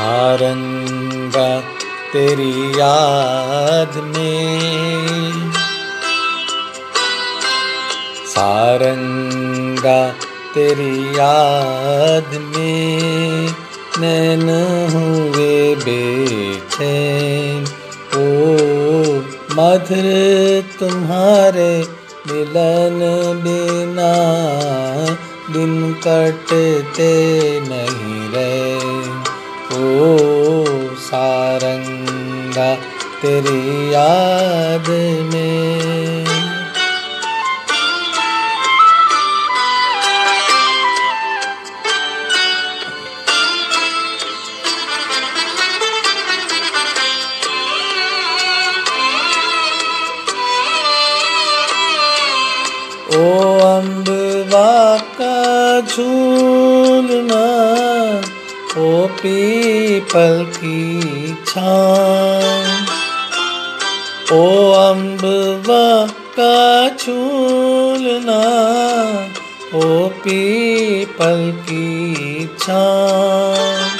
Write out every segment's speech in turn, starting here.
सारंगा तेरी याद में। सारंगा तेरी याद में नैन हुए बेचैन ओ मधुर तुम्हारे मिलन बिना दिन कटते नहीं रहे। सारंगा तेरी याद में। ओ अम्बवा का झूलना ओ पीपल की छाँव। ओ अम्बवा का झूलना ओ पीपल की छाँव।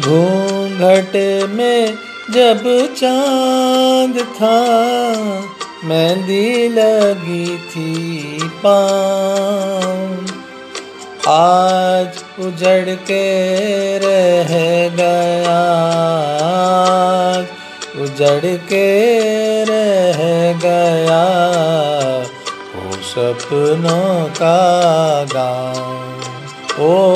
घूंघट में जब चाँद था, मेहंदी लगी थी पाँव। आज उजड़ के रह गया। उजड़ के रह गया। वो सपनों का गाँव। ओ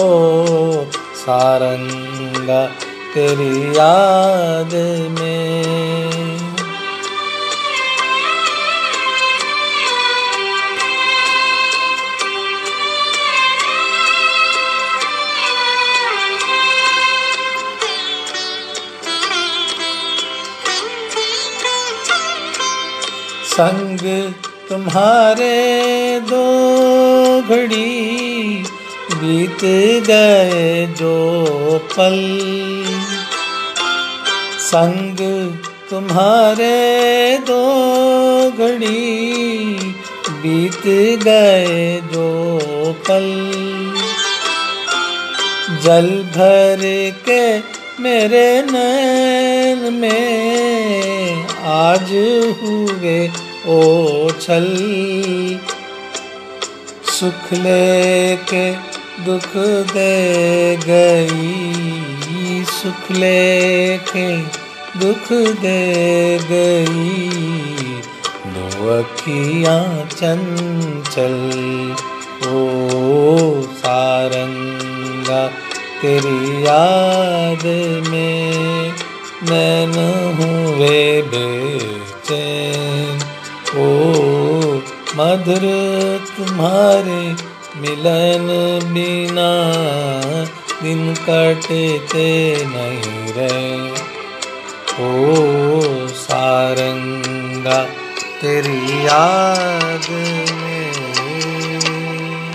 सारंगा तेरी याद में। संग तुम्हारे दो घड़ी बीत गए जो पल। संग तुम्हारे दो घड़ी बीत गए जो पल। जल भर के मेरे नैन में आज हुए ओ छल सुख लेके दुख दे गई। सुख लेके दुख दे गई। दो अखियाँ चंचल, ओ सारंगा तेरी याद में। नैन हुए बेचैन। ओ मधुर तुम्हारे मिलन बिना दिन कटते नहीं रहे। ओ, सारंगा, तेरी याद में